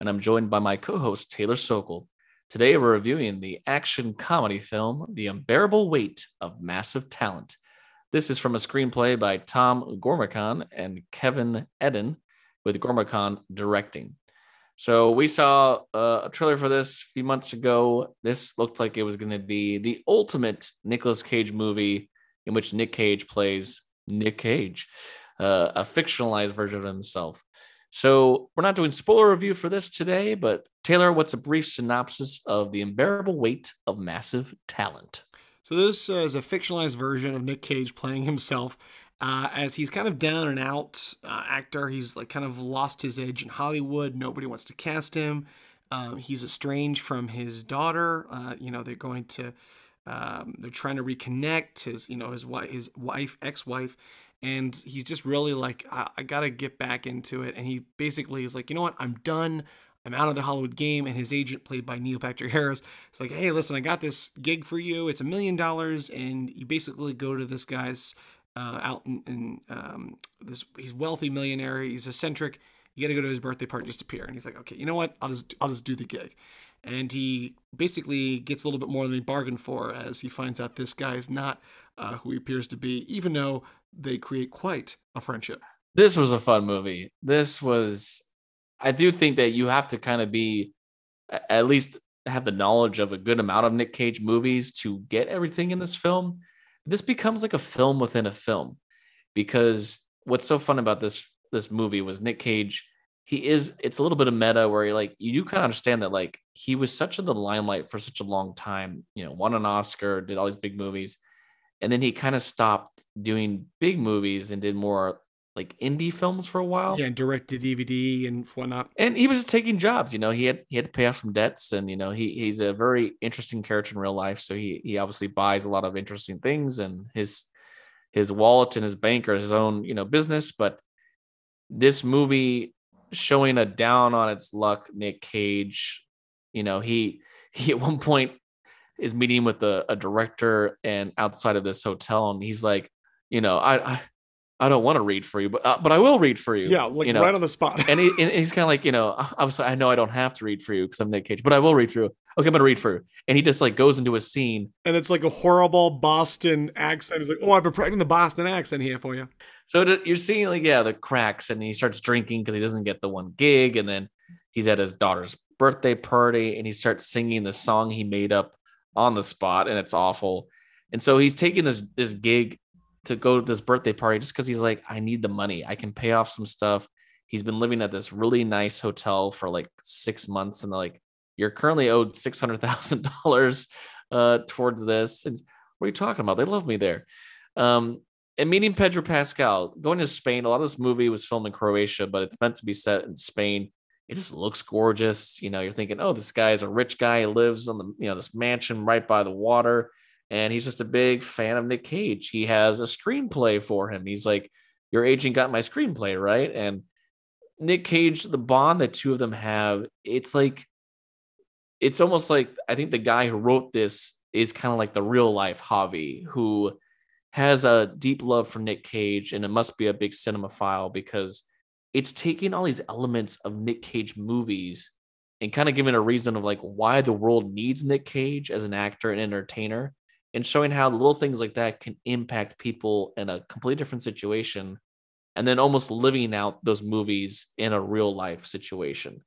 and I'm joined by my co host, Taylor Sokol. Today, we're reviewing the action comedy film, The Unbearable Weight of Massive Talent. This is from a screenplay by Tom Gormican and Kevin Etten, with Gormican directing. So, we saw uh, a trailer for this a few months ago. This looked like it was going to be the ultimate Nicolas Cage movie in which Nick Cage plays Nick Cage, uh, a fictionalized version of himself. So we're not doing spoiler review for this today, but Taylor, what's a brief synopsis of the unbearable weight of massive talent? So this uh, is a fictionalized version of Nick Cage playing himself. Uh, as he's kind of down and out uh, actor, he's like kind of lost his edge in Hollywood. Nobody wants to cast him. Um, he's estranged from his daughter. Uh, you know, they're going to, um, they're trying to reconnect. His, you know, his wife, his wife, ex-wife, and he's just really like I, I got to get back into it and he basically is like you know what? I'm done. I'm out of the hollywood game and his agent played by neil patrick harris is like hey listen i got this gig for you. It's a million dollars and you basically go to this guy's uh, out in, in um, this he's wealthy millionaire. He's eccentric. You got to go to his birthday party just appear. And he's like okay you know what? I'll just i'll just do the gig. And he basically gets a little bit more than he bargained for as he finds out this guy is not uh, who he appears to be, even though they create quite a friendship. This was a fun movie. This was, I do think that you have to kind of be, at least have the knowledge of a good amount of Nick Cage movies to get everything in this film. This becomes like a film within a film because what's so fun about this this movie was Nick Cage. He is it's a little bit of meta where you're like you do kind of understand that like he was such in the limelight for such a long time, you know, won an Oscar, did all these big movies and then he kind of stopped doing big movies and did more like indie films for a while. Yeah, directed DVD and whatnot. And he was just taking jobs. You know, he had he had to pay off some debts, and you know, he he's a very interesting character in real life. So he he obviously buys a lot of interesting things, and his his wallet and his bank are his own you know business. But this movie showing a down on its luck Nick Cage, you know, he he at one point is meeting with a, a director and outside of this hotel, and he's like, you know, I, I I don't want to read for you, but uh, but I will read for you. Yeah, like you know? right on the spot. and, he, and he's kind of like, you know, obviously I know I don't have to read for you because I'm Nick Cage, but I will read for you. Okay, I'm gonna read for you. And he just like goes into a scene, and it's like a horrible Boston accent. He's like, oh, I've been practicing the Boston accent here for you. So you're seeing like, yeah, the cracks, and he starts drinking because he doesn't get the one gig, and then he's at his daughter's birthday party, and he starts singing the song he made up on the spot and it's awful. And so he's taking this this gig to go to this birthday party just because he's like, I need the money. I can pay off some stuff. He's been living at this really nice hotel for like six months, and they're like, You're currently owed six hundred thousand uh, dollars towards this. And what are you talking about? They love me there. Um, and meeting Pedro Pascal, going to Spain. A lot of this movie was filmed in Croatia, but it's meant to be set in Spain it just looks gorgeous. You know, you're thinking, oh, this guy is a rich guy. He lives on the, you know, this mansion right by the water. And he's just a big fan of Nick Cage. He has a screenplay for him. He's like, your agent got my screenplay, right? And Nick Cage, the bond that two of them have, it's like, it's almost like I think the guy who wrote this is kind of like the real life Javi, who has a deep love for Nick Cage, and it must be a big cinemaphile because it's taking all these elements of Nick Cage movies and kind of giving a reason of like why the world needs Nick Cage as an actor and entertainer and showing how little things like that can impact people in a completely different situation and then almost living out those movies in a real life situation.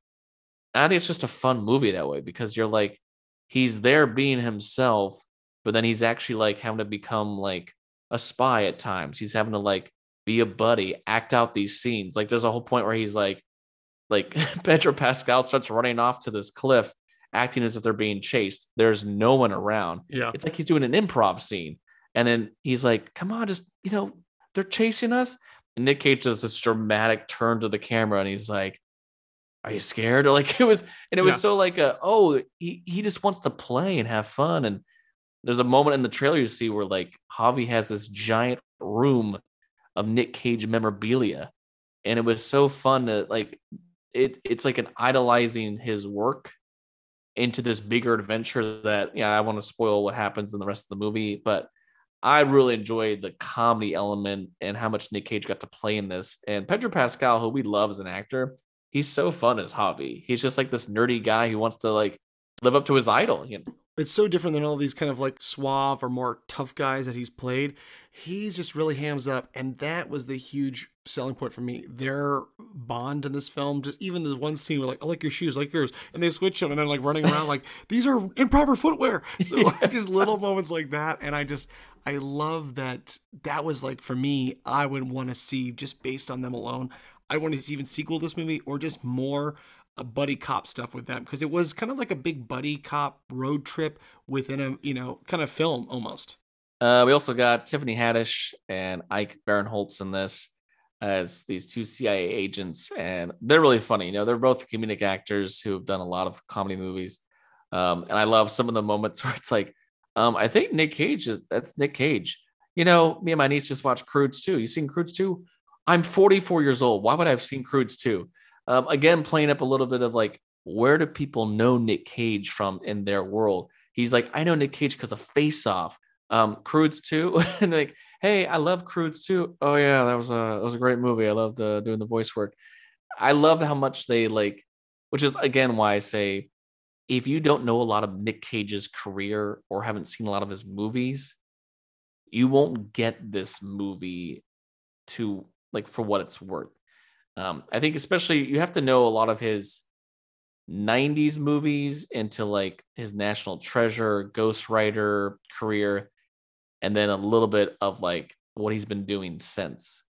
And I think it's just a fun movie that way because you're like he's there being himself but then he's actually like having to become like a spy at times. He's having to like be a buddy, act out these scenes. Like there's a whole point where he's like, like Pedro Pascal starts running off to this cliff, acting as if they're being chased. There's no one around. Yeah. It's like he's doing an improv scene. And then he's like, come on, just, you know, they're chasing us. And Nick Cage does this dramatic turn to the camera and he's like, are you scared? Or like it was, and it was Yeah. so like a, oh, he, he just wants to play and have fun. And there's a moment in the trailer you see where like Javi has this giant room of Nick Cage memorabilia. And it was so fun to like it it's like an idolizing his work into this bigger adventure that yeah, I want to spoil what happens in the rest of the movie, but I really enjoyed the comedy element and how much Nick Cage got to play in this. And Pedro Pascal, who we love as an actor, he's so fun as Javi. He's just like this nerdy guy who wants to like live up to his idol. You know? It's so different than all these kind of like suave or more tough guys that he's played. He's just really hams up, and that was the huge selling point for me. Their bond in this film, just even the one scene where like, I like your shoes, I like yours, and they switch them, and they're like running around like these are improper footwear. So like, just little moments like that, and I just I love that. That was like for me, I would want to see just based on them alone. I want to see even sequel this movie or just more a buddy cop stuff with them because it was kind of like a big buddy cop road trip within a you know kind of film almost. Uh, we also got Tiffany Haddish and Ike Barinholtz in this as these two CIA agents, and they're really funny. You know, they're both comedic actors who have done a lot of comedy movies, um, and I love some of the moments where it's like, um, I think Nick Cage is that's Nick Cage. You know, me and my niece just watched Croods too. You seen Croods too? I'm 44 years old. Why would I have seen Croods 2? Um, again, playing up a little bit of like, where do people know Nick Cage from in their world? He's like, I know Nick Cage because of Face Off, um, Croods 2, and like, hey, I love Croods 2. Oh yeah, that was a that was a great movie. I loved uh, doing the voice work. I love how much they like, which is again why I say, if you don't know a lot of Nick Cage's career or haven't seen a lot of his movies, you won't get this movie to like for what it's worth. Um, I think especially you have to know a lot of his 90s movies into like his National Treasure, Ghost Rider career, and then a little bit of like what he's been doing since.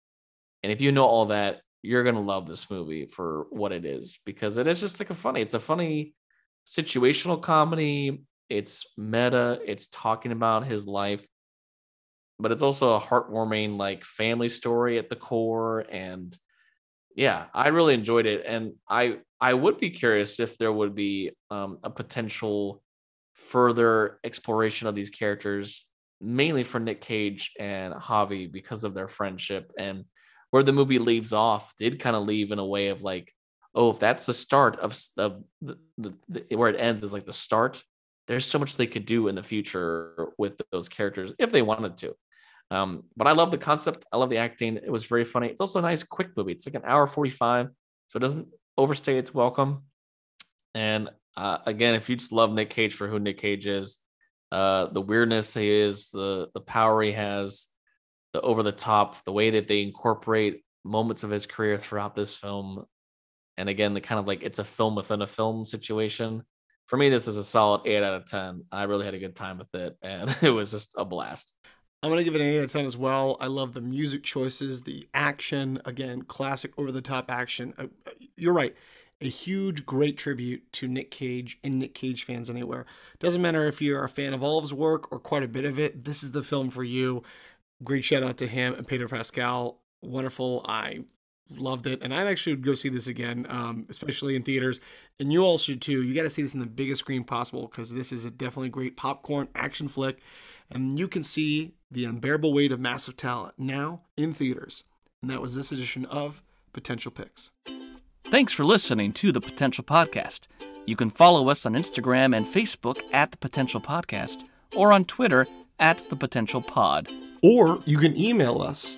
And if you know all that, you're gonna love this movie for what it is because it is just like a funny, it's a funny situational comedy. It's meta, it's talking about his life, but it's also a heartwarming like family story at the core and yeah i really enjoyed it and i i would be curious if there would be um, a potential further exploration of these characters mainly for nick cage and javi because of their friendship and where the movie leaves off did kind of leave in a way of like oh if that's the start of, of the, the, the where it ends is like the start there's so much they could do in the future with those characters if they wanted to um, but I love the concept. I love the acting. It was very funny. It's also a nice, quick movie. It's like an hour 45, so it doesn't overstay its welcome. And uh, again, if you just love Nick Cage for who Nick Cage is, uh, the weirdness he is, the the power he has, the over the top, the way that they incorporate moments of his career throughout this film, and again, the kind of like it's a film within a film situation. For me, this is a solid eight out of ten. I really had a good time with it, and it was just a blast. I'm gonna give it an eight out of ten as well. I love the music choices, the action. Again, classic over the top action. Uh, uh, you're right. A huge, great tribute to Nick Cage and Nick Cage fans anywhere. Doesn't matter if you're a fan of all of his work or quite a bit of it. This is the film for you. Great shout out to him and Peter Pascal. Wonderful. I loved it, and i actually would go see this again, um, especially in theaters. And you all should too. You got to see this in the biggest screen possible because this is a definitely great popcorn action flick, and you can see the unbearable weight of massive talent now in theaters. And that was this edition of Potential Picks. Thanks for listening to the Potential Podcast. You can follow us on Instagram and Facebook at the Potential Podcast or on Twitter at the Potential Pod. Or you can email us.